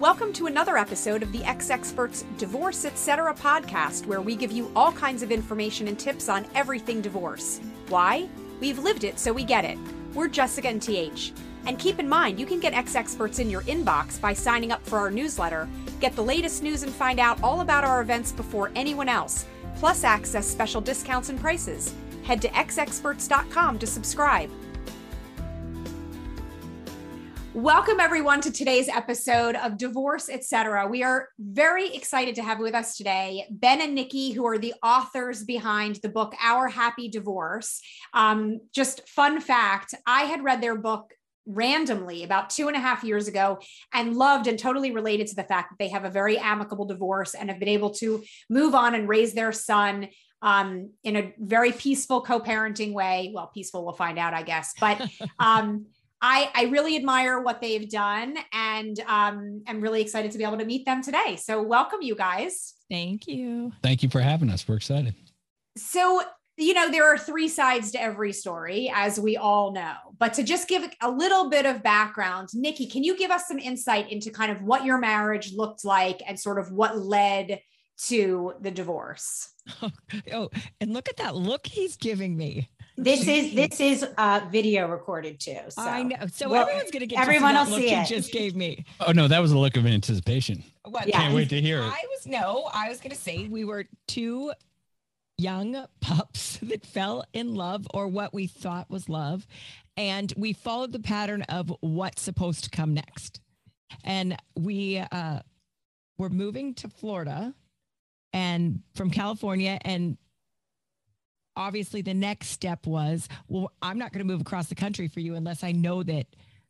Welcome to another episode of the Ex Experts Divorce Etc. podcast, where we give you all kinds of information and tips on everything divorce. Why? We've lived it, so we get it. We're Jessica and TH. And keep in mind, you can get Ex Experts in your inbox by signing up for our newsletter, get the latest news, and find out all about our events before anyone else, plus access special discounts and prices. Head to exexperts.com to subscribe. Welcome everyone to today's episode of Divorce Etc. We are very excited to have with us today Ben and Nikki, who are the authors behind the book Our Happy Divorce. Um, just fun fact: I had read their book randomly about two and a half years ago and loved and totally related to the fact that they have a very amicable divorce and have been able to move on and raise their son um, in a very peaceful co-parenting way. Well, peaceful, we'll find out, I guess. But um, I, I really admire what they've done and um, I'm really excited to be able to meet them today. So, welcome, you guys. Thank you. Thank you for having us. We're excited. So, you know, there are three sides to every story, as we all know. But to just give a little bit of background, Nikki, can you give us some insight into kind of what your marriage looked like and sort of what led to the divorce? Oh, oh and look at that look he's giving me. This is this is uh video recorded too. So I know. So Well, everyone's gonna get everyone to see will look see he it. just gave me. Oh no, that was a look of anticipation. What? Yeah. Can't wait to hear it. I was no, I was gonna say we were two young pups that fell in love or what we thought was love. And we followed the pattern of what's supposed to come next. And we uh were moving to Florida and from California and obviously the next step was well i'm not going to move across the country for you unless i know that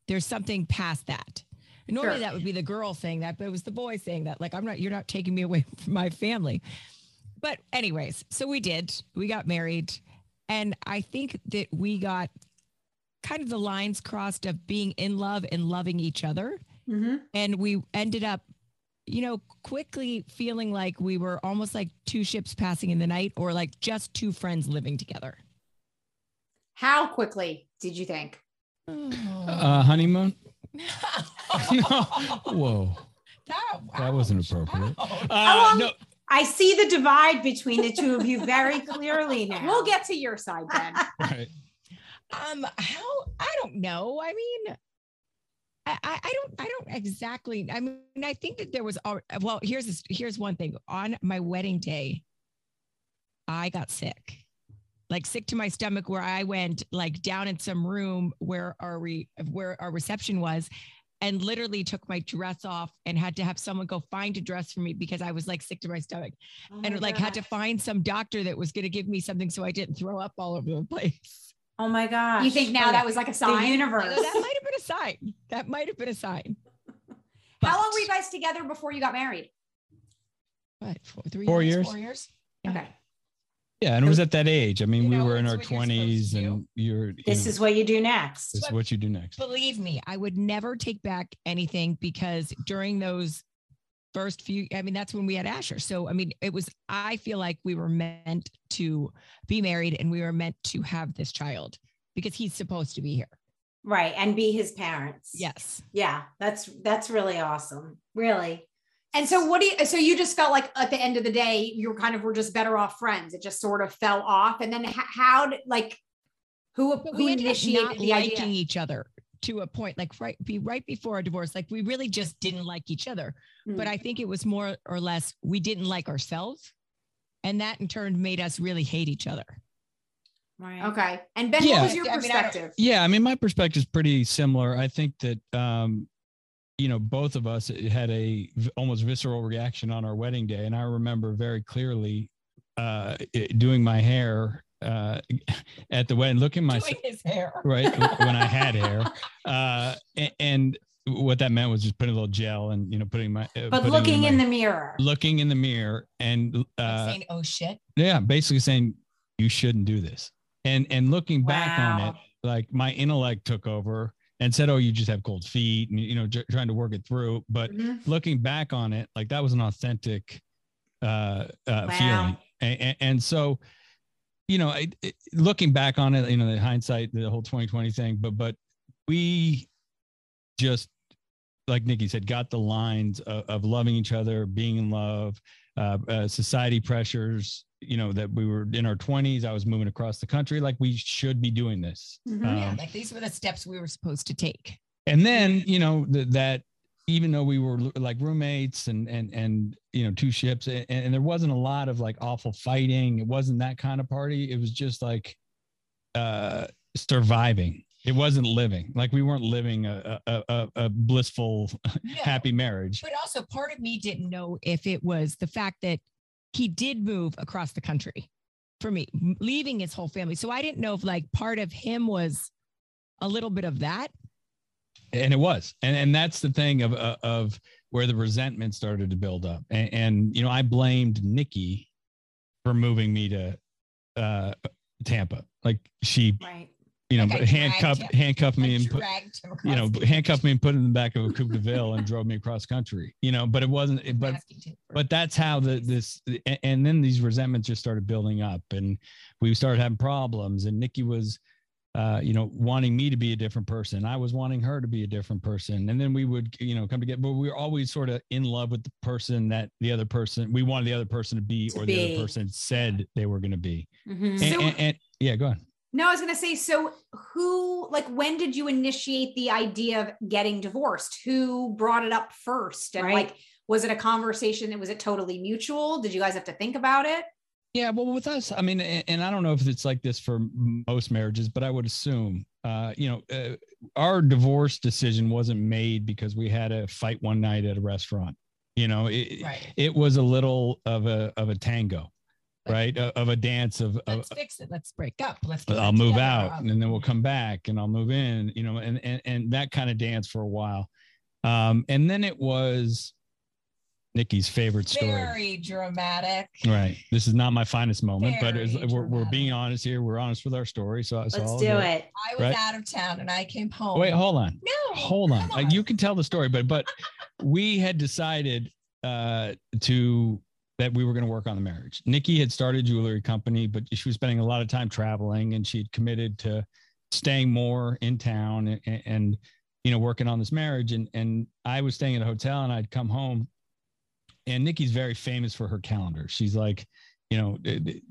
there's something past that normally Sure. that would be the girl saying that but it was the boy saying that like i'm not you're not taking me away from my family but anyways so we did we got married and i think that we got kind of the lines crossed of being in love and loving each other Mhm. and we ended up you know quickly feeling like we were almost like two ships passing in the night or like just two friends living together How quickly did you think? Uh, honeymoon? Whoa, that, that wasn't appropriate. wow. Uh, long- no, I see the divide between the two of you very clearly now. We'll get to your side, then. right. um how i don't know i mean I, I don't I don't exactly I mean I think that there was al- well here's this, here's one thing. On my wedding day I got sick. Like sick to my stomach where I went like down in some room where our re, where our reception was and literally took my dress off and had to have someone go find a dress for me because I was like sick to my stomach. Oh and my like had to find some doctor that was going to give me something so I didn't throw up all over the place. Oh my gosh. You think now that was like a sign? the sign? universe? that might have been a sign. That might have been a sign. How long were you guys together before you got married? What? Four, three Four years? years. Four years. Okay. Yeah, and it was at that age. I mean, You we know, were in our what you're supposed twenties, and you're. You This know, is what you do next. this is what you do next. Believe me, I would never take back anything because during those first few, I mean, that's when we had Asher. So, I mean, it was, I feel like we were meant to be married and we were meant to have this child because he's supposed to be here. Right. And be his parents. Yes. Yeah. That's that's really awesome. Really. And so what do you so you just felt like at the end of the day you were kind of were just better off friends. It just sort of fell off. And then how did like who who we ended up initiated the liking idea? each other to a point, like right, be right before our divorce. Like we really just didn't like each other. but Mm. I think it was more or less we didn't like ourselves. And that in turn made us really hate each other. Right. Okay. And Ben, Yeah. what was your I mean, I perspective? Yeah, I mean, my perspective is pretty similar. I think that, um, you know, both of us had a v- almost visceral reaction on our wedding day, and I remember very clearly uh, it- doing my hair uh, at the wedding, looking my his hair. right when I had hair, uh, a- and what that meant was just putting a little gel and you know putting my uh, But putting looking my- in the mirror. looking in the mirror and uh, saying, oh shit. yeah, basically saying you shouldn't do this. And and looking back on it, like my intellect took over and said, "Oh, you just have cold feet," and you know, j- trying to work it through. But Mhm. looking back on it, like that was an authentic uh, uh, Wow. feeling. And, and so, you know, I, it, looking back on it, you know, the hindsight, the whole 2020 thing, but but we just like Nikki said, got the lines of, of loving each other, being in love, uh, uh, society pressures. You know that we were in our twenties. I was moving across the country. Like we should be doing this. Mhm. yeah, Um, like these were the steps we were supposed to take. and then you know th- that even though we were like roommates and and and you know two ships and, and there wasn't a lot of like awful fighting. It wasn't that kind of party. It was just like uh surviving. It wasn't living. Like we weren't living a a, a, a blissful No, happy marriage. But also, part of me didn't know if it was the fact that he did move across the country for me, leaving his whole family. So I didn't know if like part of him was a little bit of that. And it was and and that's the thing of uh, of where the resentment started to build up and, and you know i blamed nikki for moving me to uh tampa like she Right. you know Like handcuffed him. handcuffed me I and put you know handcuffed me and put in the back of a coupe de ville and drove me across country you know but it wasn't it- but asking to- for- but that's how the this and then these resentments just started building up and we started having problems and nikki was uh, you know, wanting me to be a different person. I was wanting her to be a different person. And then we would, you know, come together, but we were always sort of in love with the person that the other person, we wanted the other person to be, To or the other person said they were going to be. Mhm. And, So- and, and- yeah, go on. No, I was going to say, so who, like, when did you initiate the idea of getting divorced? Who brought it up first? And Right. like, was it a conversation that was it totally mutual? Did you guys have to think about it? Yeah, well, with us, I mean, and, I don't know if it's like this for most marriages, but I would assume, uh, you know, uh, our divorce decision wasn't made because we had a fight one night at a restaurant. You know, it, right. it was a little of a of a tango, Like- right? Of, of a dance of, of Let's fix it. Let's break up. Let's. I'll move out I'll- and then we'll come back and I'll move in, you know, and and and that kind of dance for a while. Um, and then it was Nikki's favorite story. Very dramatic. Right. This is not my finest moment, but it's, we're, we're being honest here. We're honest with our story. So, so Let's I'll do do it. I was Right. out of town and I came home. Wait, hold on. No. Hold on. come Uh, you can tell the story, but but we had decided uh to that we were going to work on the marriage. Nikki had started a jewelry company, but she was spending a lot of time traveling and she'd committed to staying more in town and, and you know working on this marriage and and I was staying at a hotel and I'd come home and Nikki's very famous for her calendar. She's like, you know,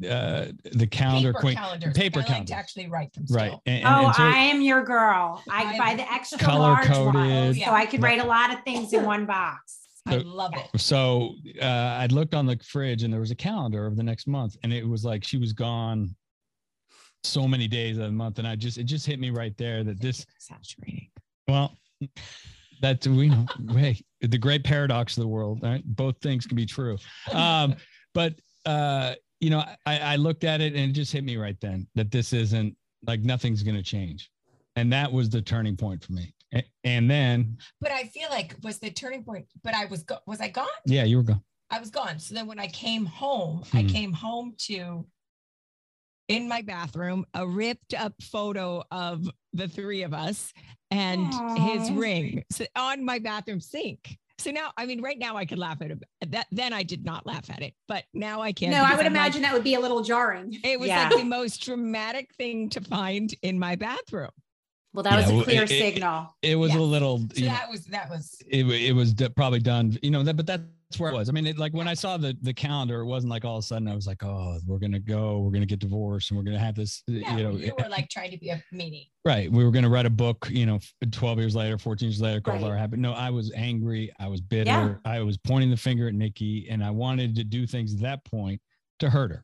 uh, the calendar paper queen, calendars. paper I like to actually write them. right? And, and- Oh, and so- I am your girl. I I'm buy the extra color large one, coded. so I can write a lot of things in one box. I So- love it. so uh, I'd looked on the fridge and there was a calendar of the next month, and it was like she was gone so many days of the month, and I just it just hit me right there that this Saturating. well that we know hey the great paradox of the world right both things can be true um but uh you know I, I looked at it and it just hit me right then that this isn't like nothing's going to change and that was the turning point for me A- and then But I feel like was the turning point. But I was go- was I gone? yeah you were gone I was gone. So then when I came home, I Hmm. came home to in my bathroom a ripped up photo of the three of us and his ring on my bathroom sink. So now, I mean, right now I could laugh at it. That then I did not laugh at it, but now I can. no, I would I'm like- imagine that would be a little jarring. it was Yeah. like the most dramatic thing to find in my bathroom. Well, that Yeah, was a clear it- it- signal. it was Yes. a little So you know, that was that was it, it was d- probably done you know that but that's where it was i mean it, like when i saw the the calendar it wasn't like all of a sudden i was like oh we're gonna go we're gonna get divorced and we're gonna have this yeah, you know you were like trying to be a meanie. right we were gonna write a book you know 12 years later 14 years later called Right. our habit no i was angry i was bitter Yeah. i was pointing the finger at nikki and i wanted to do things at that point to hurt her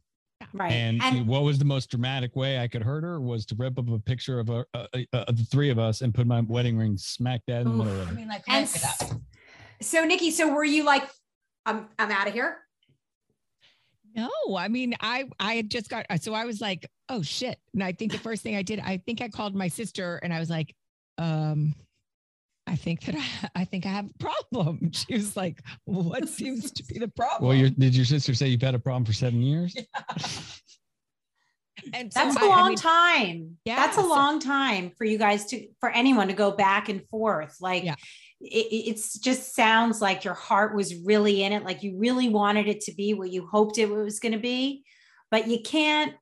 Right. and, And, what was the most dramatic way I could hurt her was to rip up a picture of, a, uh uh of the three of us and put my wedding ring smack dab in the middle of I it. mean, like And it up. so, Nikki, so were you like, I'm, I'm out of here? No, I mean, I I had just got so I was like, oh shit. And I think the first thing I did, I think I called my sister and I was like, um, I think that I, I think I have a problem. She was like, what seems to be the problem? Well, your, did your sister say you've had a problem for seven years? and so that's a I- I long mean, time. Yeah, That's a so- long time for you guys to, for anyone to go back and forth. Like, Yeah. It, just sounds like your heart was really in it. Like you really wanted it to be what you hoped it was going to be, but you can't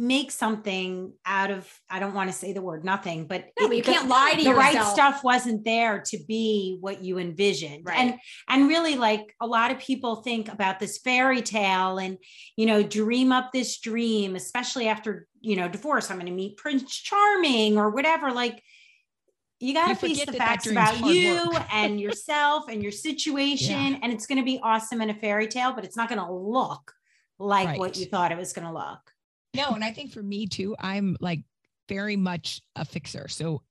make something out of I don't want to say the word nothing, but No, it- but you the- can't lie to yourself. the right stuff wasn't there to be what you envisioned. Right. And and really like a lot of people think about this fairy tale and you know dream up this dream, especially after you know divorce. I'm going to meet Prince Charming or whatever. Like you got to face the that that facts dream's about you and yourself and your situation, and it's going to be awesome in a fairy tale, but it's not going to look like what you thought it was going to look. No, and I think for me too, I'm like very much a fixer. So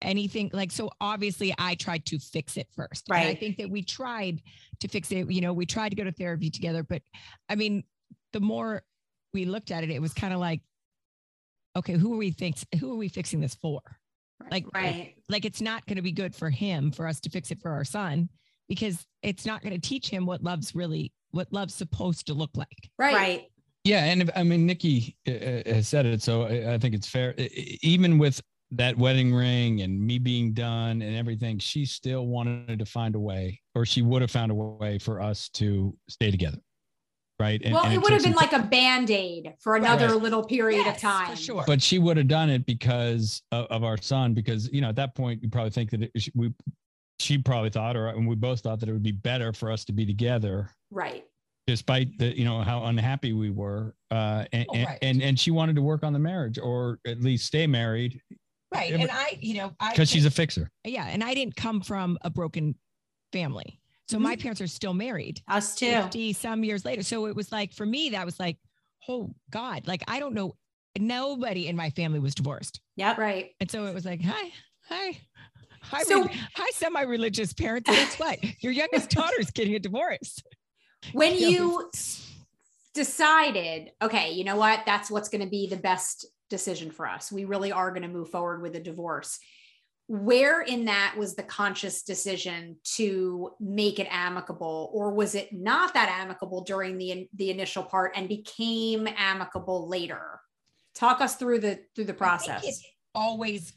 anything like so obviously I tried to fix it first. And I think that we tried to fix it, you know, we tried to go to therapy together, but I mean, the more we looked at it, it was kind of like, okay, who are we thinks who are we fixing this for? Like Right. like it's not going to be good for him for us to fix it for our son because it's not going to teach him what love's really what love's supposed to look like. Right. Right. Yeah, and if, I mean Nikki uh, uh, has said it, so I, I think it's fair. Even with that wedding ring and me being done and everything, she still wanted to find a way, or she would have found a way for us to stay together, right? And, well, and it would have been like a band aid for another Right. little period of time. for sure. but she would have done it because of, of our son because you know at that point you probably think that it, she- we she probably thought or and we both thought that it would be better for us to be together Right. despite the you know how unhappy we were uh and, Oh, and, right. and and she wanted to work on the marriage or at least stay married Right. Yeah, And I, you know, because she's a fixer yeah, and I didn't come from a broken family. So my mm-hmm. parents are still married Us too. 50 some years later. So it was like for me, that was like, oh God, like I don't know. Nobody in my family was divorced. Yeah. Right. And so it was like, hi, hi. Hi, So- re- hi, semi-religious parents. Guess what? Your youngest daughter's getting a divorce. When Yeah. you decided, okay, you know what? That's what's going to be the best decision for us. We really are going to move forward with a divorce. Where in that was the conscious decision to make it amicable, or was it not that amicable during the the initial part and became amicable later? Talk us through the through the process. it always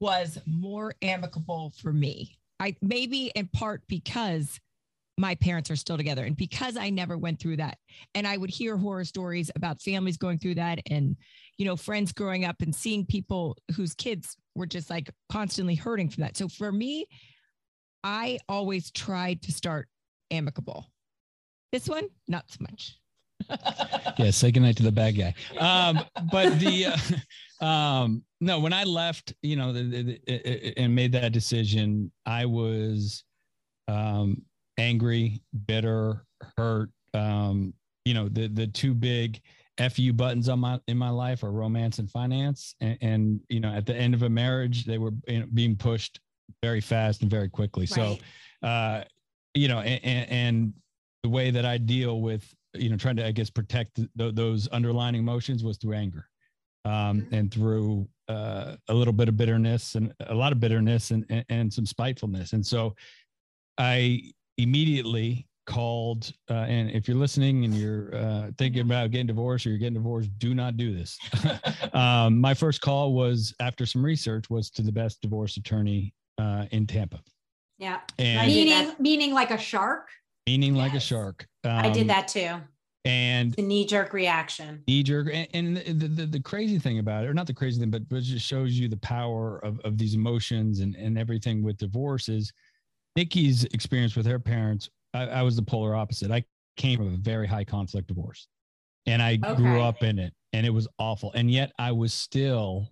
was more amicable for me. I maybe in part because my parents are still together and because I never went through that. And I would hear horror stories about families going through that and you know friends growing up and seeing people whose kids were just like constantly hurting from that. So for me, I always tried to start amicable. This one, not so much. yeah say goodnight to the bad guy um but the uh, um no when i left you know the, the, the- and made that decision i was um angry bitter hurt um you know the the two big fu buttons on my in my life are romance and finance. And, and you know at the end of a marriage they were you know, being pushed very fast and very quickly. So uh you know and, and, the way that i deal with you know trying to i guess protect th- those underlying emotions was through anger um Mhm. and through uh a little bit of bitterness and a lot of bitterness and and, and some spitefulness. And so i immediately called uh, and if you're listening and you're uh, thinking about getting divorced or you're getting divorced do not do this um, my first call was after some research was to the best divorce attorney uh, in tampa Yeah. and meaning meaning like a shark. meaning like a Yes. shark I Um, did that too. and The knee jerk reaction. knee jerk and, and the, the, the crazy thing about it or not the crazy thing but, but it just shows you the power of, of these emotions and, and everything with divorce is nikki's experience with her parents I, I was the polar opposite i came from a very high conflict divorce and i grew up in it and it was awful and yet i was still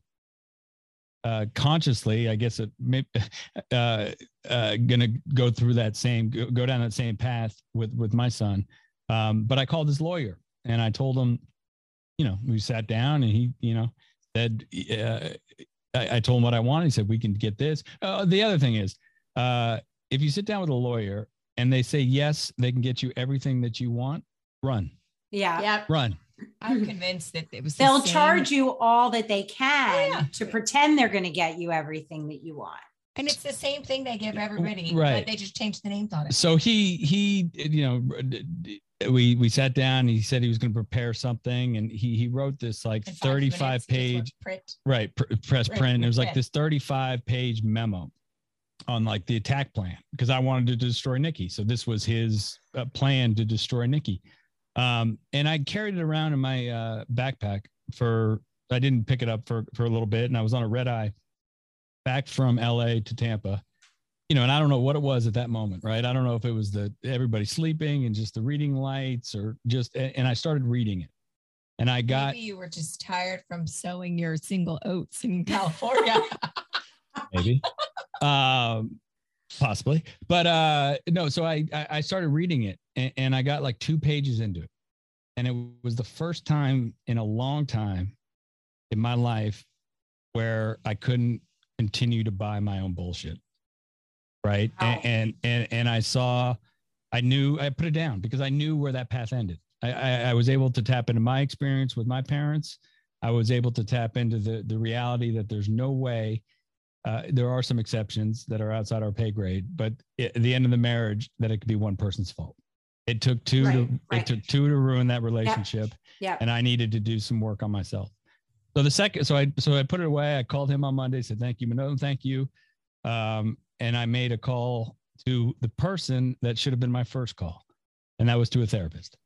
uh, consciously, I guess it may, uh, uh, gonna go through that same, go, go down that same path with with my son. Um, but I called his lawyer and I told him, you know, we sat down and he, you know, said, uh, I, I told him what I wanted. He said, we can get this. Uh, the other thing is, uh, if you sit down with a lawyer and they say, yes, they can get you everything that you want, run, Yeah. Yep. run. I'm convinced that it was. They'll same- charge you all that they can yeah. to pretend they're going to get you everything that you want. and it's the same thing they give everybody, Right. But they just changed the names on it. So he, he, you know, we, we sat down he said he was going to prepare something and he, he wrote this like 35 minutes, page print. right pr- press Right, print it was like print. this 35 page memo on like the attack plan because i wanted to destroy nikki so this was his uh, plan to destroy nikki um, and i carried it around in my uh, backpack for I didn't pick it up for for a little bit, and I was on a red eye back from LA to Tampa. You know, and I don't know what it was at that moment, right? I don't know if it was the everybody sleeping and just the reading lights, or just. And I started reading it, and I got. Maybe you were just tired from sowing your single oats in California. maybe, um, possibly, but uh, no. So I I started reading it, and, and I got like two pages into it, and it was the first time in a long time in my life where I couldn't continue to buy my own bullshit. Right. Wow. And, and, and, and I saw, I knew I put it down because I knew where that path ended. I, I, I was able to tap into my experience with my parents. I was able to tap into the, the reality that there's no way uh, there are some exceptions that are outside our pay grade, but at the end of the marriage, that it could be one person's fault. It took two right, to right. it took two to ruin that relationship. Yeah. Yep. And I needed to do some work on myself. So the second, so I so I put it away. I called him on Monday, said thank you, no, thank you, um, and I made a call to the person that should have been my first call, and that was to a therapist.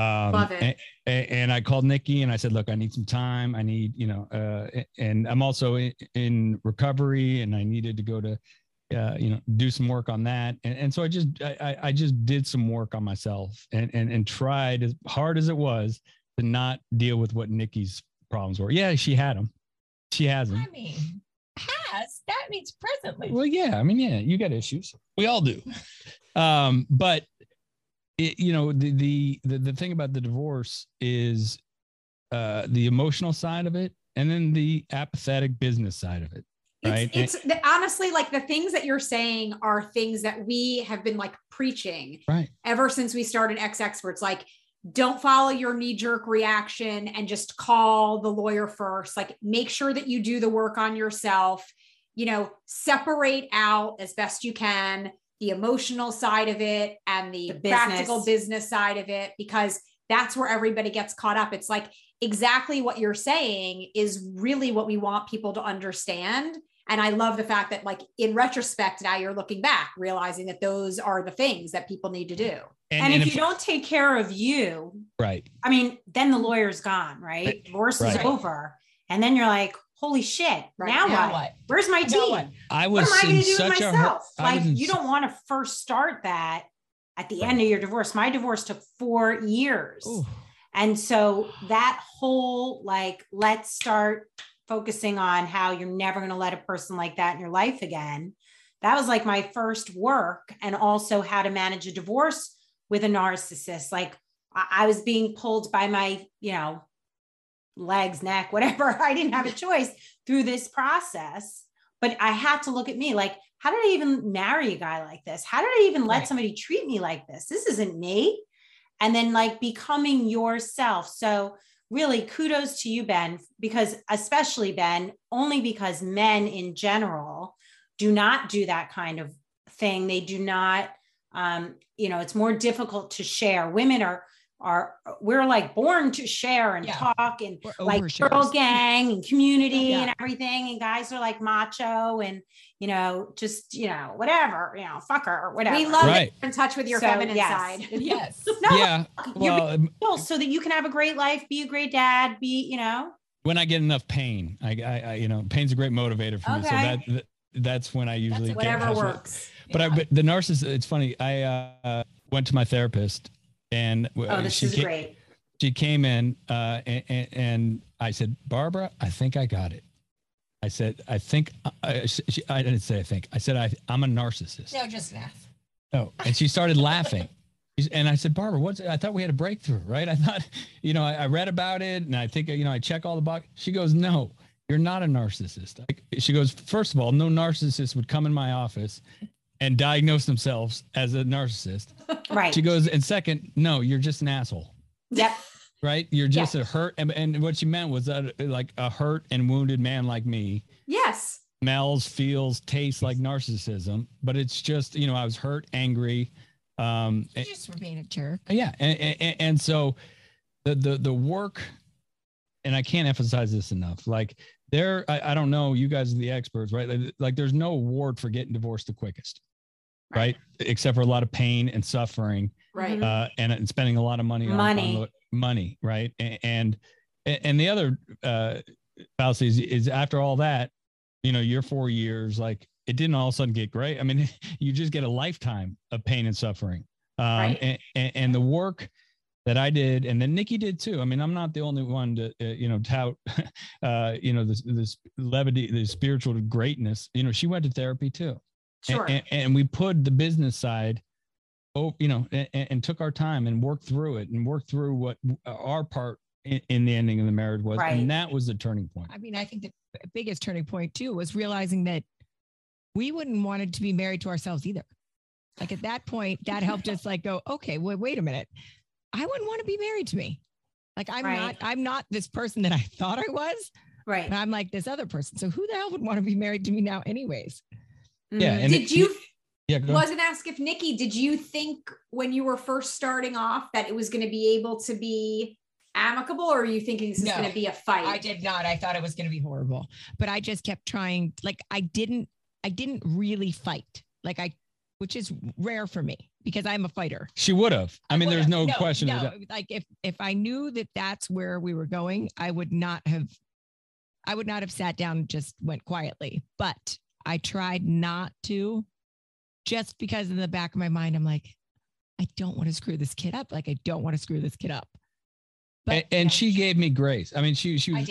Um, Love it. And, and, I called Nikki and I said, look, I need some time. I need, you know, uh, and I'm also in, in, recovery and I needed to go to, uh, you know, do some work on that. And, and so I just, I, I just did some work on myself and, and, and tried as hard as it was to not deal with what Nikki's problems were. Yeah, she had them. She has them. I mean, has that means presently. Well, yeah. I mean, yeah, you got issues. We all do. Um, but it, you know, the, the the the thing about the divorce is uh the emotional side of it, and then the apathetic business side of it. Right. It's, it's the, honestly like the things that you're saying are things that we have been like preaching right ever since we started Ex Experts. Like don't follow your knee jerk reaction and just call the lawyer first. Like, make sure that you do the work on yourself. You know, separate out as best you can the emotional side of it and the, the practical business side of it, because that's where everybody gets caught up. It's like exactly what you're saying is really what we want people to understand. And I love the fact that, like, in retrospect, now you're looking back, realizing that those are the things that people need to do. And, and, and if, if, you don't take care of you, right? I mean, then the lawyer's gone, right? right. Divorce right. is over, and then you're like, "Holy shit! Right. Now, now what? what? Where's my team? I was what am I going to do with myself? A, like, you don't want to first start that at the end of your divorce. My divorce took four years, Ooh. and so that whole like, let's start focusing on how you're never going to let a person like that in your life again. That was like my first work, and also how to manage a divorce with a narcissist. Like I was being pulled by my, you know, legs, neck, whatever. I didn't have a choice through this process. But I had to look at me like, how did I even marry a guy like this? How did I even let right. somebody treat me like this? This isn't me. And then like becoming yourself. So really kudos to you, Ben, because especially Ben, only because men in general do not do that kind of thing. They do not um, you know it's more difficult to share women are are we're like born to share and yeah. talk and like girl gang and community yeah. and everything and guys are like macho and you know just you know whatever you know fucker or whatever we love right. in touch with your so, feminine yes. side yes no, yeah well, um, so that you can have a great life be a great dad be you know when i get enough pain i, I, I you know pain's a great motivator for okay. me so that, that that's when i usually that's whatever works but yeah. I, but the narcissist, it's funny. I uh, went to my therapist and oh, this she is came, great. She came in uh, and, and, I said, Barbara, I think I got it. I said, I think uh, I, she, I didn't say I think. I said I, I'm a narcissist. No, just laugh. No, and she started laughing. And I said, Barbara, what's? I thought we had a breakthrough, right? I thought, you know, I, I read about it, and I think, you know, I check all the box. She goes, No, you're not a narcissist. Like, she goes, first of all, no narcissist would come in my office and diagnose themselves as a narcissist. Right. She goes, and second, no, you're just an asshole. Yep. Right. You're just a hurt. And, and what she meant was that like a hurt and wounded man like me. Yes. Smells, feels, tastes like narcissism, but it's just, you know, I was hurt, angry. Um, you just for being a jerk. Yeah. And, and, and so the, the, the work, and I can't emphasize this enough, like there, I, I don't know, you guys are the experts, right? Like, like there's no award for getting divorced the quickest right? Except for a lot of pain and suffering, right? Uh, and, and spending a lot of money, money, on, on money, right? And, and And, and the other uh, fallacy is, is after all that, you know, your four years, like it didn't all of a sudden get great. I mean, you just get a lifetime of pain and suffering. Um, Right. and, and, and the work that I did, and then Nikki did too. I mean, I'm not the only one to, uh, you know, tout, uh, you know, this, this levity, the spiritual greatness. You know, she went to therapy too. And- Sure. And, and we put the business side, oh, you know, and, and took our time and worked through it and worked through what our part in, in the ending of the marriage was. Right. And that was the turning point. I mean, I think the biggest turning point too was realizing that we wouldn't want it to be married to ourselves either. Like at that point, that helped us like go, okay, wait, wait a minute. I wouldn't want to be married to me. Like I'm Right. not, I'm not this person that I thought I was, Right. but I'm like this other person. So who the hell would want to be married to me now, anyways? Yeah. Mhm. And did it- you Yeah. Go ahead. wasn't ask if Nikki, did you think when you were first starting off that it was going to be able to be amicable or are you thinking this is No, going to be a fight? I did not. I thought it was going to be horrible, but I just kept trying. Like I didn't, I didn't really fight. Like I, which is rare for me because I'm a fighter. She would have. I mean, there's no, would've- question. No, that. like if if I knew that that's where we were going, I would not have. I would not have sat down and just went quietly. But I tried not to, just because in the back of my mind, I'm like, I don't want to screw this kid up. Like I don't want to screw this kid up. and, and she gave me grace. I mean, she she was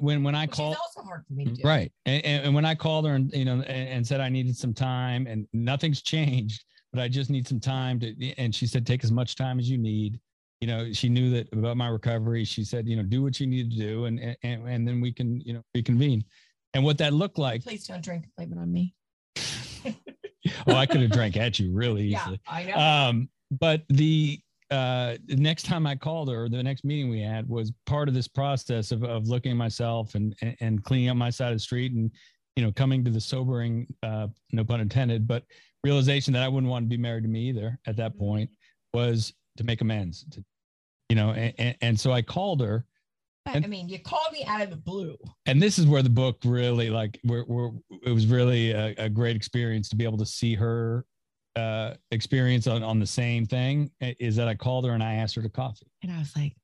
when when I which called is also hard for me to do. right, and, and and when I called her and you know and, and said I needed some time and nothing's changed, but I just need some time to. And she said, take as much time as you need. You know, she knew that about my recovery. She said, you know, do what you need to do, and and and then we can you know reconvene. And what that looked like, Please don't drink. Blame it on me. oh, I could have drank at you really easily. Yeah, I know. um but the uh the next time i called her the next meeting we had was part of this process of, of looking at myself and, and and cleaning up my side of the street and you know coming to the sobering uh no pun intended but realization that i wouldn't want to be married to me either at that point was to make amends to, you know and, and, and so i called her But, and- I mean, you called me out of the blue. and this is where the book really like where, where it was really a, a great experience to be able to see her uh experience on, on the same thing is that i called her and i asked her to coffee And I was like,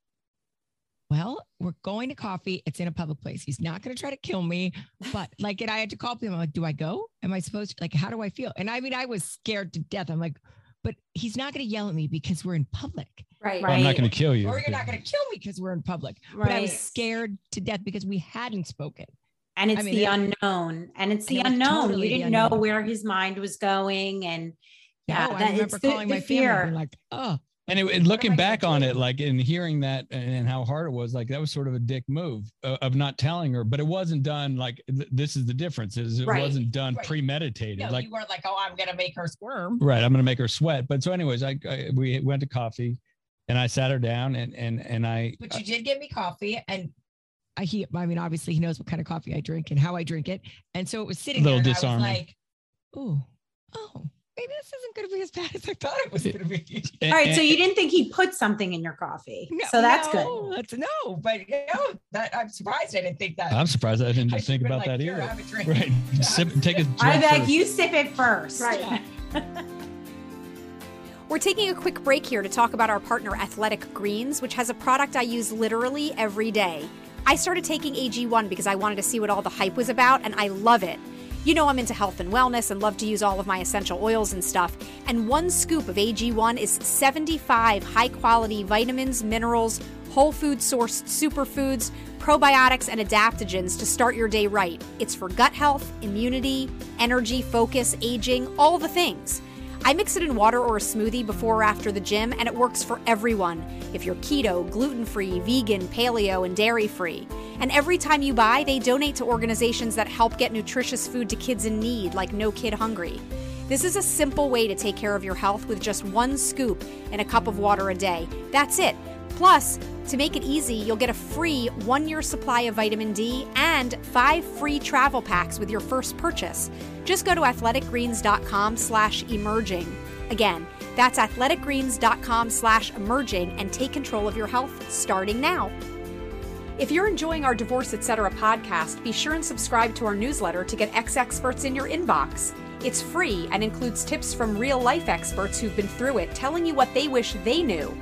well, we're going to coffee. It's in a public place. He's not going to try to kill me. But like, and I had to call him. I'm like, do I go? Am I supposed to? Like, how do I feel? And I mean, I was scared to death. I'm like, but he's not going to yell at me because we're in public. Right. Well, i'm not going to kill you Or you're not going to kill me because we're in public. Right. But I was scared to death because we hadn't spoken. and it's I mean, the it- unknown and it's And the it unknown totally you didn't know where his mind was going and yeah No, I that, remember the, calling the my family. fear and like, oh, and, it, and looking back on it like and hearing that and how hard it was like that was sort of a dick move of, of not telling her but it wasn't done like th- this is the difference is it Right. wasn't done Right. premeditated no, like you weren't like, oh, I'm going to make her squirm. right i'm going to make her sweat but so anyways I, I we went to coffee and i sat her down and and and i But you did give me coffee and I he I mean obviously he knows what kind of coffee I drink and how I drink it. And so it was sitting Little there and disarming. I was like, oh, oh, maybe this isn't gonna be as bad as I thought it was gonna be. and- all right so you didn't think he put something in your coffee No, so that's no, good That's no, but you know, that I'm surprised I didn't think that. i'm surprised i didn't I think about like, that either have a drink." right Sip, take a i drink beg first. you sip it first Right. Yeah. We're taking a quick break here to talk about our partner Athletic Greens, which has a product I use literally every day. I started taking AG1 because I wanted to see what all the hype was about, and I love it. You know, I'm into health and wellness and love to use all of my essential oils and stuff. And one scoop of AG1 is 75 high quality vitamins, minerals, whole food sourced superfoods, probiotics, and adaptogens to start your day right. It's for gut health, immunity, energy, focus, aging, all the things. I mix it in water or a smoothie before or after the gym, and it works for everyone. If you're keto, gluten free, vegan, paleo, and dairy free. And every time you buy, they donate to organizations that help get nutritious food to kids in need, like No Kid Hungry. This is a simple way to take care of your health with just one scoop in a cup of water a day. That's it. Plus, to make it easy, you'll get a free one year supply of vitamin D and five free travel packs with your first purchase. Just go to athleticgreens.com slash emerging. Again, that's athleticgreens.com slash emerging and take control of your health starting now. If you're enjoying our Divorce Etc. podcast, be sure and subscribe to our newsletter to get ex experts in your inbox. It's free and includes tips from real life experts who've been through it, telling you what they wish they knew.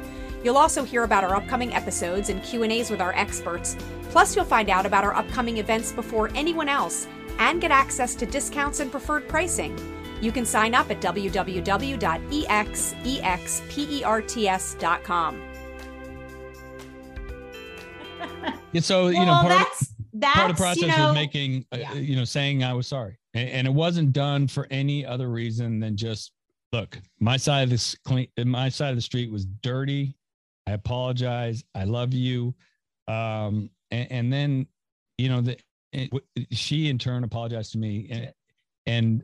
You'll also hear about our upcoming episodes and Q&As with our experts. Plus, you'll find out about our upcoming events before anyone else and get access to discounts and preferred pricing. You can sign up at www.exexperts.com. And so, you know, part of, that's that's part of the process you know, was making, uh, you know, saying I was sorry, and, and it wasn't done for any other reason than just look. My side of this clean, my side of the street was dirty. I apologize. I love you. Um, and, and then, you know, the it, she in turn apologized to me, and and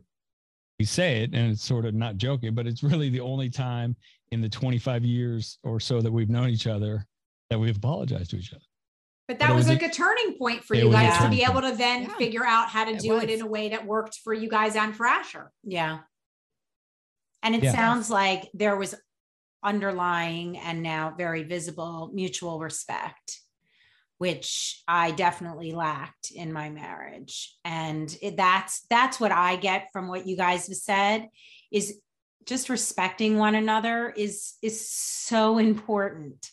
we say it, and it's sort of not joking, but it's really the only time in the 25 years or so that we've known each other that we've apologized to each other. But But that it was, was like a, turning point for you guys to be able to then Yeah. figure out how to It do it in a way that worked for you guys and for Asher. Yeah. And it Yeah. sounds like there was underlying and now very visible mutual respect, which I definitely lacked in my marriage. And it, that's that's what I get from what you guys have said is just respecting one another is is so important.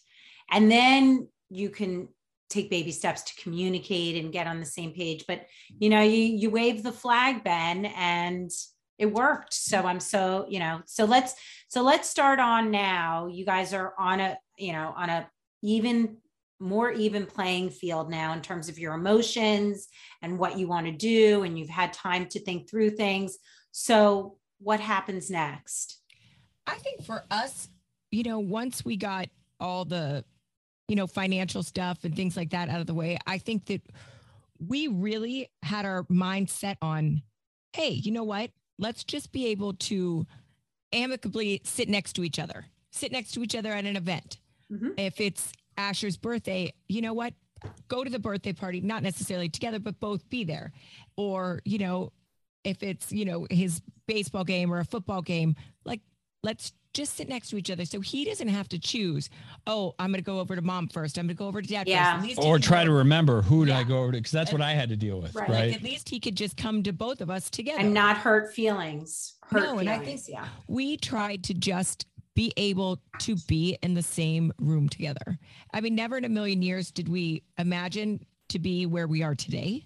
And then you can take baby steps to communicate and get on the same page. But you know, you you wave the flag, Ben, and it worked. So I'm so, you know, so let's so let's start on now. You guys are on a, you know, on a even more even playing field now in terms of your emotions and what you want to do and you've had time to think through things. So what happens next? I think for us, you know, once we got all the, you know, financial stuff and things like that out of the way, I think that we really had our mind set on, hey, you know what? Let's just be able to amicably sit next to each other, sit next to each other at an event. Mhm. If it's Asher's birthday, you know what? Go to the birthday party, not necessarily together, but both be there. Or, you know, if it's, you know, his baseball game or a football game, like let's just sit next to each other so he doesn't have to choose oh i'm going to go over to mom first i'm going to go over to dad Yeah. first At Or try to remember who did I go over to? Because that's what I had to deal with, Right. right? like at least he could just come to both of us together And not hurt feelings. Hurt No, and I think- yeah. we tried to just be able to be in the same room together i mean never in a million years did we imagine to be where we are today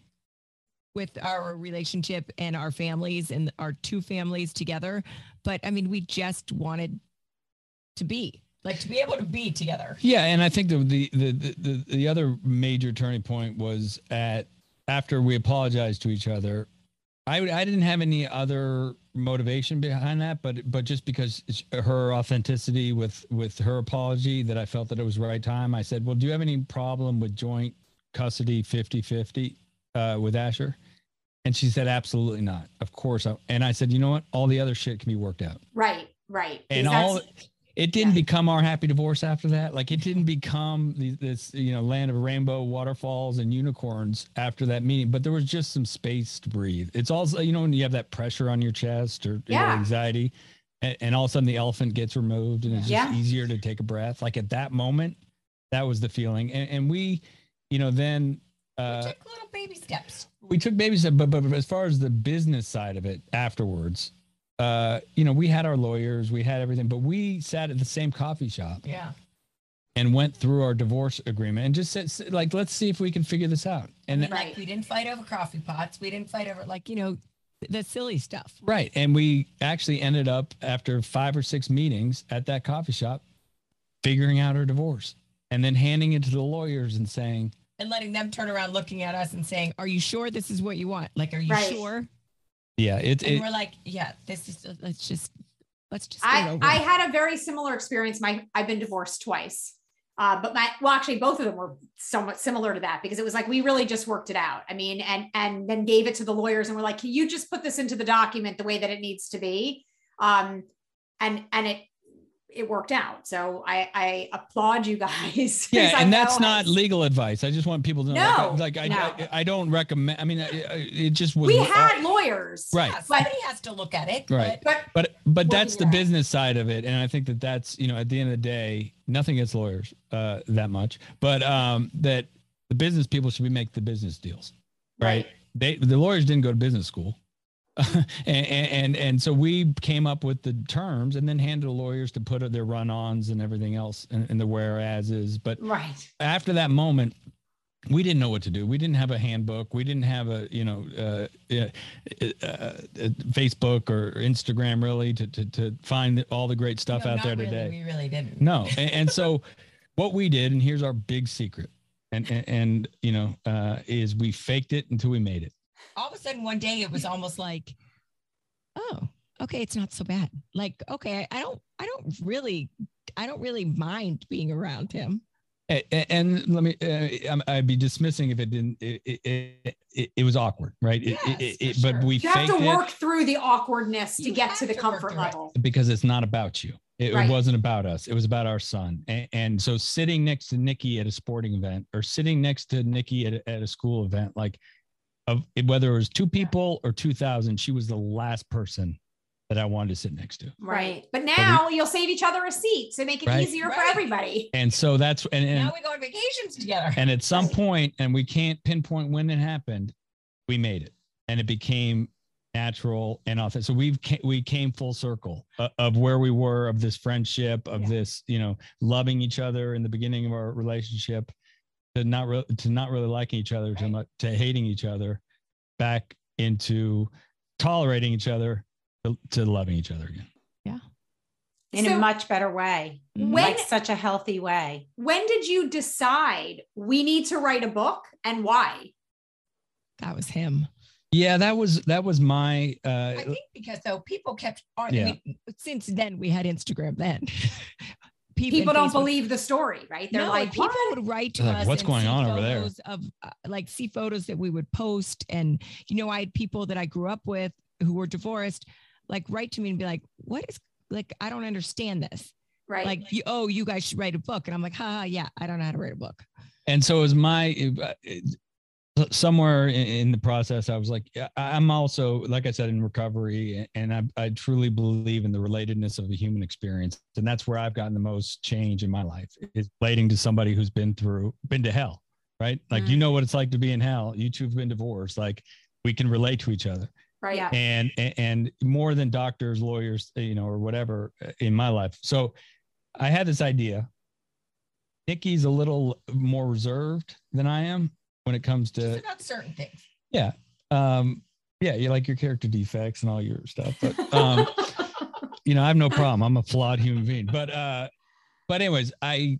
with our relationship and our families and our two families together but i mean we just wanted to be like to be able to be together Yeah, and I think the the the the, the, the other major turning point was at after we apologized to each other. I I didn't have any other motivation behind that, but but just because her authenticity with with her apology that I felt that it was right time. I said, "Well, do you have any problem with joint custody 50-50 uh, with Asher?" And she said, "Absolutely not. Of course." I, and I said, "You know what? All the other shit can be worked out." Right, right. and all it didn't yeah. become our happy divorce after that like it didn't become the, this you know land of rainbow waterfalls and unicorns after that meeting but there was just some space to breathe it's also you know when you have that pressure on your chest or you know, anxiety and, and all of a sudden the elephant gets removed and it's just Yeah. easier to take a breath like at that moment that was the feeling and, and we you know then uh we took little baby steps we took baby steps, but, but as far as the business side of it afterwards, uh, you know, we had our lawyers, we had everything, but we sat at the same coffee shop yeah and went through our divorce agreement and just said, like, let's see if we can figure this out. And And Right. like we didn't fight over coffee pots. We didn't fight over like, you know, the silly stuff. right. And we actually ended up after five or six meetings at that coffee shop, figuring out our divorce and then handing it to the lawyers and saying, And letting them turn around looking at us and saying, Are you sure this is what you want? Like, are you Right. sure? yeah, it, And it we're like, Yeah, this is let's just let's just I, over. I had a very similar experience. My I've been divorced twice. Uh, but my well, actually, both of them were somewhat similar to that because it was like we really just worked it out. I mean, and and then gave it to the lawyers and we're like, can you just put this into the document the way that it needs to be? Um, and and it it worked out. So I I applaud you guys. Yeah, and that's not I- legal advice. I just want people to know. No, like, I, like no. I, I, don't recommend. I mean, it, just was. We uh, had lawyers, right. Yeah, somebody has to look at it. Right. But but but that's the business side of it, and I think that that's you know at the end of the day, nothing against lawyers uh, that much, but um, that the business people should be make the business deals, right? They the lawyers didn't go to business school. and, and and so we came up with the terms and then handed the lawyers to put their run-ons and everything else in, in the whereases. But Right. after that moment, we didn't know what to do. We didn't have a handbook. We didn't have a you know uh, uh, uh, Facebook or Instagram really to to, to find all the great stuff No, out there really. today. We really didn't. No, and, and so what we did, and here's our big secret, and and, and you know, uh, is we faked it until we made it. All of a sudden, one day, it was almost like, oh, okay, it's not so bad. Like, okay, I, I don't, I don't really, I don't really mind being around him. A- a- And, let me, uh, I'm- I'd be dismissing if it didn't. It it, it, it, it was awkward, right? Yes, it, for it, but we You have faked to it work through the awkwardness to You get to the to comfort through it. level. because it's not about you. It Right. wasn't about us. It was about our son. And, and so sitting next to Nikki at a sporting event or sitting next to Nikki at a, at a school event, like of whether it was two people or 2000, she was the last person that I wanted to sit next to. Right. But now you'll save each other a seat to make it Right. easier for Right. everybody. And so that's, and, and, now we go on vacations together. and at some point, and we can't pinpoint when it happened, we made it and it became natural and authentic. So we've we came full circle of, of where we were of this friendship of Yeah. this you know loving each other in the beginning of our relationship to not re- to not really liking each other to Right. much to hating each other back into tolerating each other to, to loving each other again. Yeah in So- a much better way. Mhm. When like such a healthy way. when did you decide we need to write a book and why? that was him. Yeah, that was that was my uh I think because though people kept on. Yeah. we- since then, we had Instagram. Then People and don't Facebook. believe the story, right? They're no, like, people what? would write to They're like, us. "What's going on over there?" Of uh, like see photos that we would post, and you know, I had people that I grew up with who were divorced, like write to me and be like, "What is like? I don't understand this. Right. Like, you, oh, you guys should write a book," and I'm like, "Ha, ha, yeah, I don't know how to write a book." and so it was my uh, somewhere in, in the process i was like I- i'm also like i said in recovery and I, I truly believe in the relatedness of the human experience and that's where i've gotten the most change in my life is relating to somebody who's been through been to hell right like you Mm. know what it's like to be in hell you two have been divorced like we can relate to each other right. Yeah. and and- and more than doctors lawyers you know or whatever uh, in my life so i had this idea nikki's a little more reserved than i am when it comes Just to about certain things. Yeah. Um yeah you like your character defects and all your stuff but um you know i have no problem i'm a flawed human being but uh but anyways i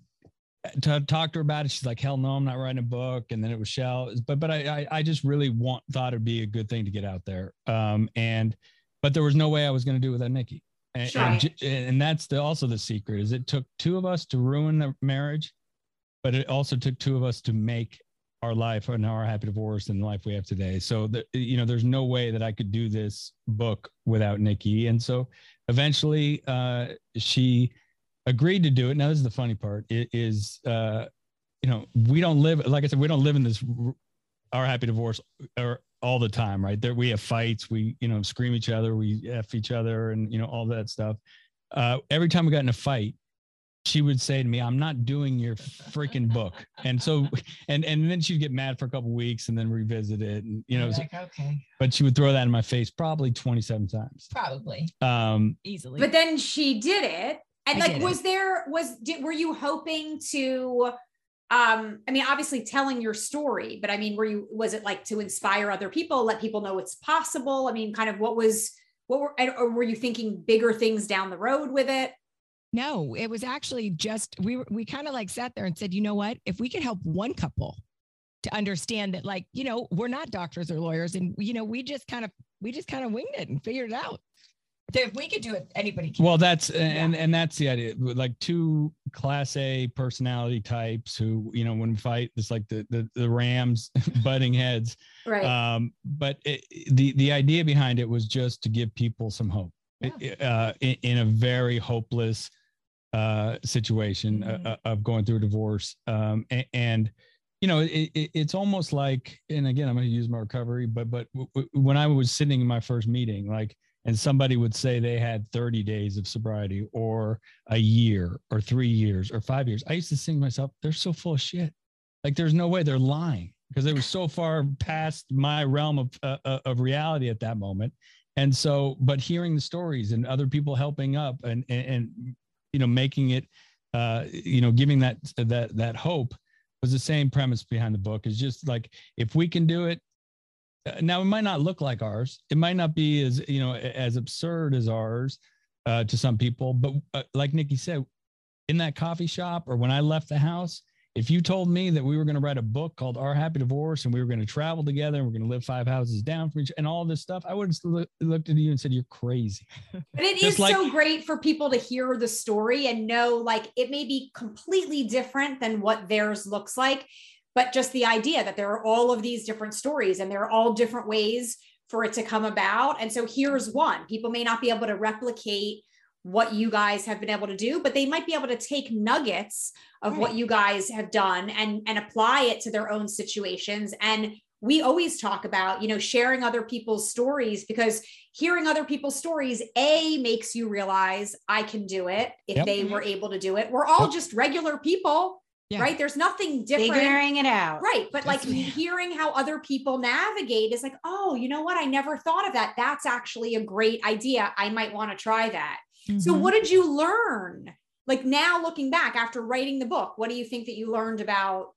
to talk to her about it she's like hell no i'm not writing a book and then it was shell but but i i, I just really want thought it'd be a good thing to get out there um and but there was no way i was going to do it without nikki and, Sure. and, and that's the also the secret is it took two of us to ruin the marriage but it also took two of us to make our life and our happy divorce and the life we have today. So that you know, there's no way that I could do this book without Nikki. And so eventually uh she agreed to do it. Now this is the funny part. It is uh you know, we don't live like I said, we don't live in this our happy divorce or all the time, right? There we have fights, we, you know, scream each other, we F each other and you know, all that stuff. Uh every time we got in a fight, she would say to me, I'm not doing your freaking book. And so and and then she'd get mad for a couple weeks and then revisit it and you know You're so- like, okay, but she would throw that in my face probably 27 times probably um easily. But then she did it. And I like, did was there, was, did, were you hoping to, um, I mean, obviously telling your story, but I mean, were you, was it like to inspire other people, let people know it's possible? I mean, kind of what was, what were, or were you thinking bigger things down the road with it? No, it was actually just we were we kind of like sat there and said, you know what? If we could help one couple to understand that, like, you know, we're not doctors or lawyers, and you know, we just kind of we just kind of winged it and figured it out. That if we could do it, anybody can. well that's and and that's the idea like two class a personality types who you know when we fight it's like the the, the rams butting heads Right. um but it, the the idea behind it was just to give people some hope It- uh in, in a very hopeless uh situation Mhm. uh, of going through a divorce. Um and, and you know it, it, it's almost like and again i'm going to use my recovery but but w- w- when i was sitting in my first meeting like and somebody would say they had 30 days of sobriety or a year or three years or five years i used to think to myself they're so full of shit. Like there's no way they're lying because they were so far past my realm of uh, uh, of reality at that moment. And so but hearing the stories and other people helping up and and, and you know making it uh you know giving that that that hope was the same premise behind the book. Is just like if we can do it uh, now it might not look like ours. It might not be as you know as absurd as ours uh, to some people but uh, like nikki said in that coffee shop or when i left the house if you told me that we were going to write a book called Our Happy Divorce and we were going to travel together and we're going to live five houses down from each and all this stuff, I would have looked at you and said, You're crazy. But it is like, so great for people to hear the story and know like it may be completely different than what theirs looks like. But just the idea that there are all of these different stories and there are all different ways for it to come about. And so here's one people may not be able to replicate what you guys have been able to do but they might be able to take nuggets of right. what you guys have done and and apply it to their own situations. And we always talk about you know sharing other people's stories because hearing other people's stories a makes you realize i can do it if yep. they mm-hmm. were able to do it. We're all just regular people yeah. right? There's nothing different. Figuring it out. Right. But like hearing how other people navigate is like oh you know what? I never thought of that. That's actually a great idea. I might want to try that Mm-hmm. So, what did you learn? Like now, looking back after writing the book, what do you think that you learned about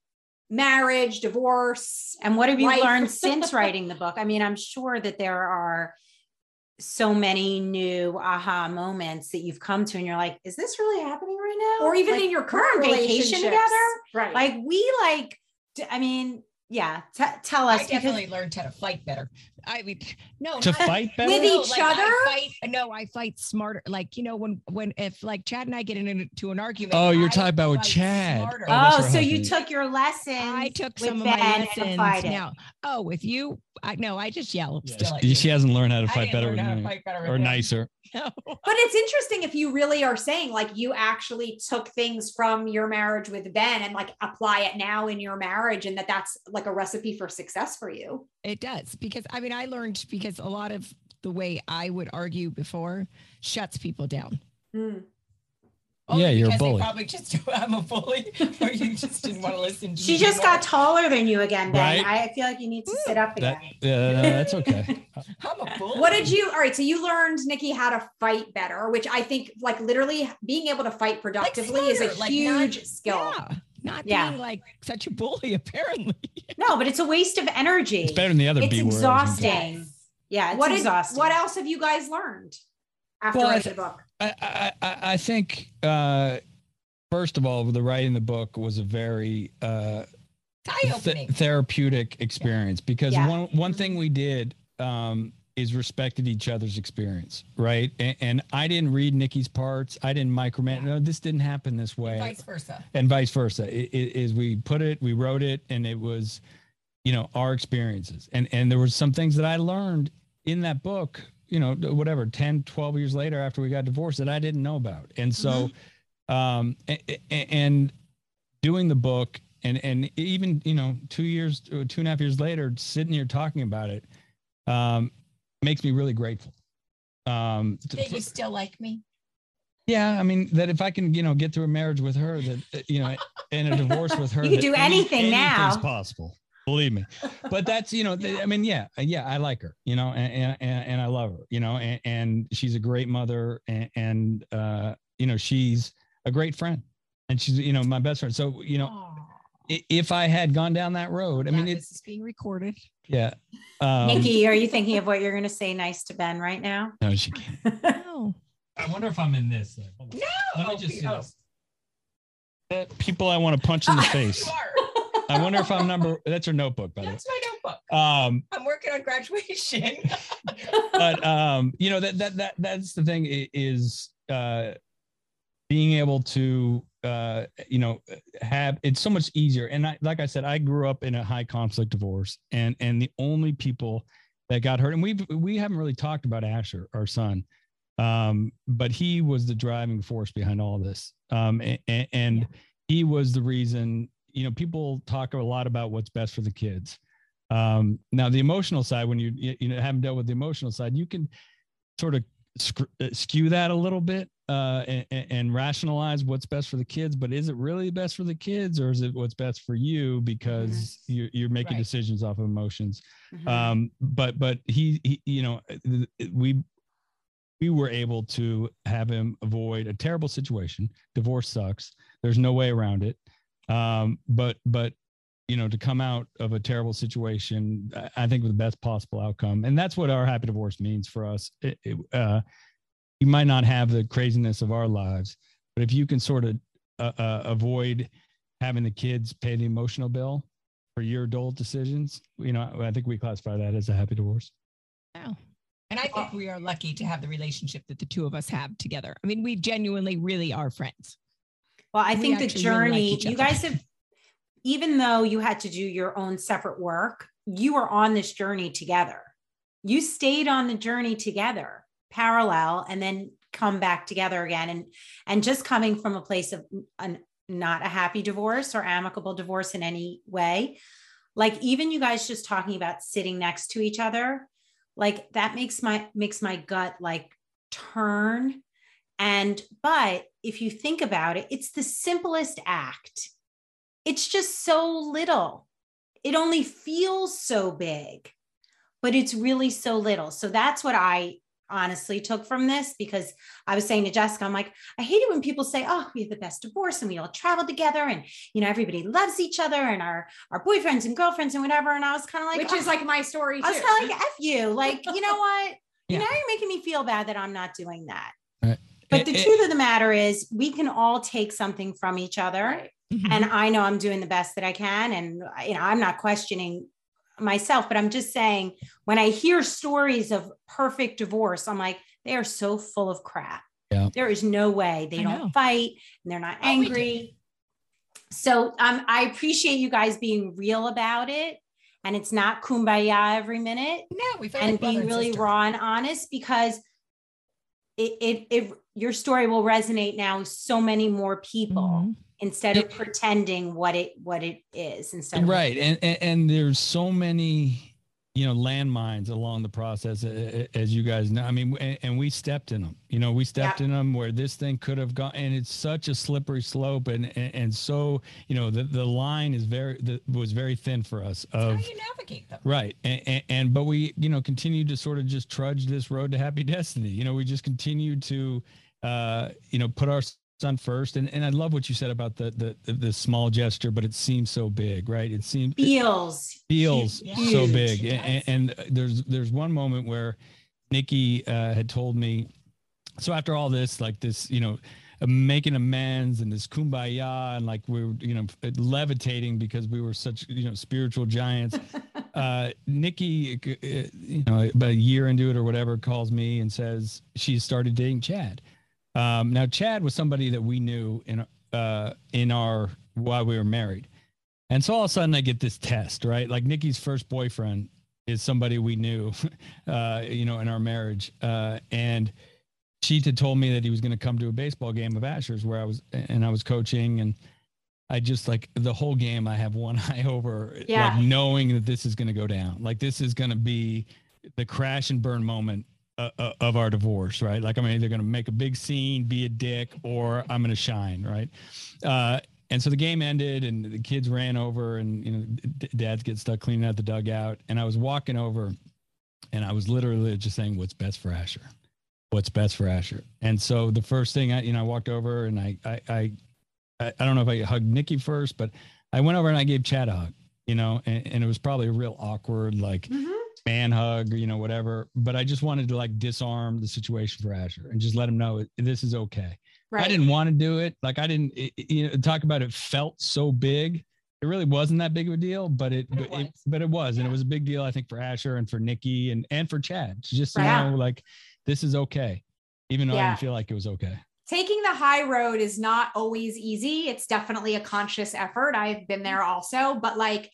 marriage, divorce? And what have you life? learned since writing the book? I mean, I'm sure that there are so many new aha moments that you've come to and you're like is this really happening right now or even like, in your current vacation together right like we like i mean yeah t- tell us i definitely because- learned how to fight better I mean, no, to fight better with each no, like other. I fight, no, I fight smarter. Like you know, when when if like Chad and I get into an argument. Oh, you're I talking about with Chad. Oh, oh so husband. you took your lessons. I took some of my lessons. Now, oh, with you, I no, I just yell. Yeah. Still, she, she hasn't learned how to fight better, fight better or nicer. No. But it's interesting if you really are saying like you actually took things from your marriage with Ben and like apply it now in your marriage, and that that's like a recipe for success for you. It does because I mean I learned because a lot of the way I would argue before shuts people down. Mm. yeah, you're a bully. Probably just I'm a bully, or you just didn't want to listen. to She just anymore. got taller than you again, Ben. Right? I feel like you need to sit up again. That, yeah, that's okay. I'm a bully. What did you? All right, so you learned Nikki how to fight better, which I think, like, literally being able to fight productively like is a like huge not, skill. Yeah not yeah. being like such a bully, apparently. no, but it's a waste of energy. It's better than the other it's B exhausting. Words. Yeah, it's what exhausting. Did, what else have you guys learned after well, writing th- the book? I, I, I think uh, first of all, the writing the book was a very uh, th- therapeutic experience yeah. because yeah. one one thing we did um, is respected each other's experience, right? And, and, I didn't read Nikki's parts. I didn't micromanage. No, this didn't happen this way. And vice versa. And vice versa. It, it, is we put it, we wrote it, and it was, you know, our experiences. And and there were some things that I learned in that book, you know, whatever, 10, 12 years later after we got divorced that I didn't know about. And so, mm-hmm. um, and, and doing the book and and even you know two years two and a half years later sitting here talking about it um makes me really grateful. Um, Did you still like me? Yeah, I mean that if I can, you know, get through a marriage with her, that you know, and a divorce with her, you can do anything any, now. Anything's possible. Believe me, but that's you know, I mean, yeah, yeah, I like her, you know, and and, and I love her, you know, and, and she's a great mother, and, and uh, you know, she's a great friend, and she's you know my best friend. So you know, Aww. if I had gone down that road, I mean, it's is being recorded. Yeah. Um, Nikki, are you thinking of what you're going to say nice to Ben right now? No, she can't. no. I wonder if I'm in this. No. Let me just see oh. this. People I want to punch in the face. I wonder if I'm number. That's your notebook, by the way. That's my notebook. Um, I'm working on graduation. but um, you know that that that that's the thing is uh, being able to uh, you know have it's so much easier. And I, like i said i grew up in a high conflict divorce and and the only people that got hurt and we've we haven't really talked about asher our son um, but he was the driving force behind all this. Um, and, and yeah. he was the reason you know people talk a lot about what's best for the kids. Um, now the emotional side when you you know haven't dealt with the emotional side you can sort of skew that a little bit uh, and, and, rationalize what's best for the kids, but is it really best for the kids or is it what's best for you because mm-hmm. you're, you're making right. decisions off of emotions? Mm-hmm. Um, but but he, he, you know, we we were able to have him avoid a terrible situation. Divorce sucks. There's no way around it. Um, but but you know to come out of a terrible situation, I think with the best possible outcome, and that's what our happy divorce means for us. It, it, uh, you might not have the craziness of our lives, but if you can sort of uh, uh, avoid having the kids pay the emotional bill for your adult decisions, you know, I think we classify that as a happy divorce. Wow. And I think we are lucky to have the relationship that the two of us have together. I mean, we genuinely really are friends. Well, I think the journey, really like you guys have, even though you had to do your own separate work, you were on this journey together. You stayed on the journey together, parallel, and then come back together again. And and just coming from a place of an, not a happy divorce or amicable divorce in any way, like even you guys just talking about sitting next to each other like that makes my makes my gut like turn. And but if you think about it it's the simplest act. It's just so little. It only feels so big but it's really so little. So that's what i honestly took from this because I was saying to Jessica, I'm like, I hate it when people say, oh, we have the best divorce and we all travel together and, you know, everybody loves each other and our, our boyfriends and girlfriends and whatever. And I was kind of like, which oh. is like my story. Too. I was kind of like, F you. Like, you know what? yeah. Now you're making me feel bad that I'm not doing that. Right. But the it, truth of the matter is, we can all take something from each other. Right. Mm-hmm. And I know I'm doing the best that I can. And, you know, I'm not questioning myself, but I'm just saying when I hear stories of perfect divorce, I'm like, they are so full of crap. Yeah. There is no way they I don't know. fight and they're not oh, angry. So um, I appreciate you guys being real about it. And it's not kumbaya every minute. No, we've and being really sister. raw and honest because it, it, it your story will resonate now with so many more people. Mm-hmm instead of pretending what it what it is instead right and, and, and there's so many you know landmines along the process as you guys know. I mean and, and we stepped in them you know we stepped yeah. in them where this thing could have gone and it's such a slippery slope and and, and so you know the, the line is very the, was very thin for us of how you navigate them. Right and, and, and but we you know continue to sort of just trudge this road to happy destiny. You know we just continue to uh you know put our son first. And, and i love what you said about the, the the small gesture but it seems so big right? It seems feels. feels huge. so big. And, and, there's there's one moment where nikki uh, had told me so after all this like this you know making amends and this kumbaya and like we were you know levitating because we were such you know spiritual giants uh nikki uh, you know about a year into it or whatever calls me and says she started dating chad um, now, Chad was somebody that we knew in uh, in our while we were married, and so all of a sudden I get this test, right? Like Nikki's first boyfriend is somebody we knew, uh, you know, in our marriage, uh, and she had told me that he was going to come to a baseball game of Asher's where I was, and I was coaching, and I just like the whole game. I have one eye over, yeah. like knowing that this is going to go down. Like this is going to be the crash and burn moment uh, uh, of our divorce, right? Like I'm either going to make a big scene, be a dick, or I'm going to shine, right? Uh, and so the game ended, and the kids ran over, and you know, d- dads get stuck cleaning out the dugout, and I was walking over, and I was literally just saying, "What's best for Asher? What's best for Asher?" And so the first thing I, you know, I walked over, and I, I, I, I don't know if I hugged Nikki first, but I went over and I gave Chad a hug, you know, and, and it was probably a real awkward, like. Mm-hmm man hug, you know, whatever. But I just wanted to like disarm the situation for Asher and just let him know this is okay. Right. I didn't want to do it. Like I didn't, it, you know, talk about it felt so big. It really wasn't that big of a deal, but it, but it, it but it was, yeah. and it was a big deal, I think, for Asher and for Nikki and and for Chad. Just you know, like this is okay, even though yeah. I didn't feel like it was okay taking the high road is not always easy. It's definitely a conscious effort. I've been there also, but like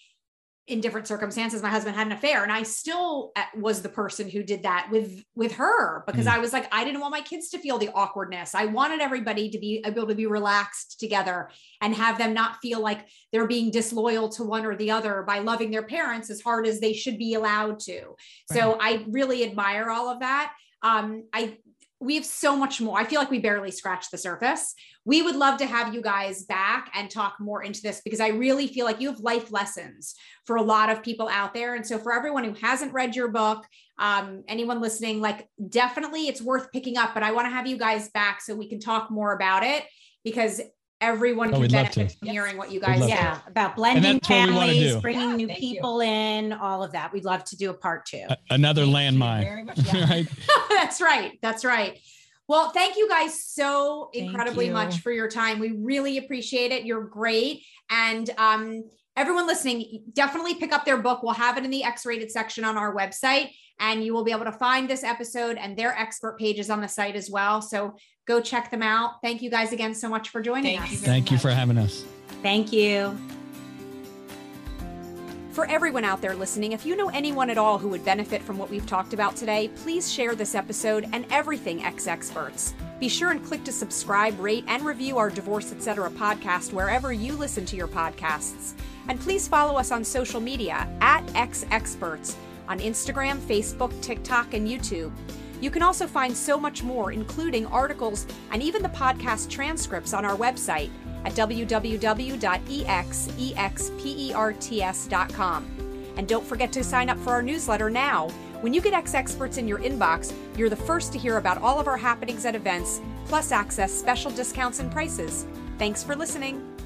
in different circumstances my husband had an affair and i still uh, was the person who did that with with her because mm. i was like i didn't want my kids to feel the awkwardness i wanted everybody to be able to be relaxed together and have them not feel like they're being disloyal to one or the other by loving their parents as hard as they should be allowed to right. so i really admire all of that um, i we have so much more. I feel like we barely scratched the surface. We would love to have you guys back and talk more into this because I really feel like you have life lessons for a lot of people out there. And so, for everyone who hasn't read your book, um, anyone listening, like definitely it's worth picking up. But I want to have you guys back so we can talk more about it because everyone Oh, can benefit from hearing what you guys love do. to. Yeah, about blending that's what we wanna families, bringing Yeah, new thank you. people in, all of that. We'd love to do a part two. A- another Thank landmine. Yeah. right? That's right. That's right. Well, thank you guys so Thank incredibly you. much for your time. We really appreciate it. You're great. And um, everyone listening, definitely pick up their book. We'll have it in the X rated section on our website, and you will be able to find this episode and their expert pages on the site as well. So go check them out. Thank you guys again so much for joining Thank us. you very Thank you for having us. Thank you. For everyone out there listening, if you know anyone at all who would benefit from what we've talked about today, please share this episode and everything X Experts. Be sure and click to subscribe, rate, and review our Divorce Etc. podcast wherever you listen to your podcasts. And please follow us on social media at X Experts on Instagram, Facebook, TikTok, and YouTube. You can also find so much more, including articles and even the podcast transcripts on our website at www.exexperts.com. And don't forget to sign up for our newsletter now. When you get X Experts in your inbox, you're the first to hear about all of our happenings at events, plus access special discounts and prices. Thanks for listening.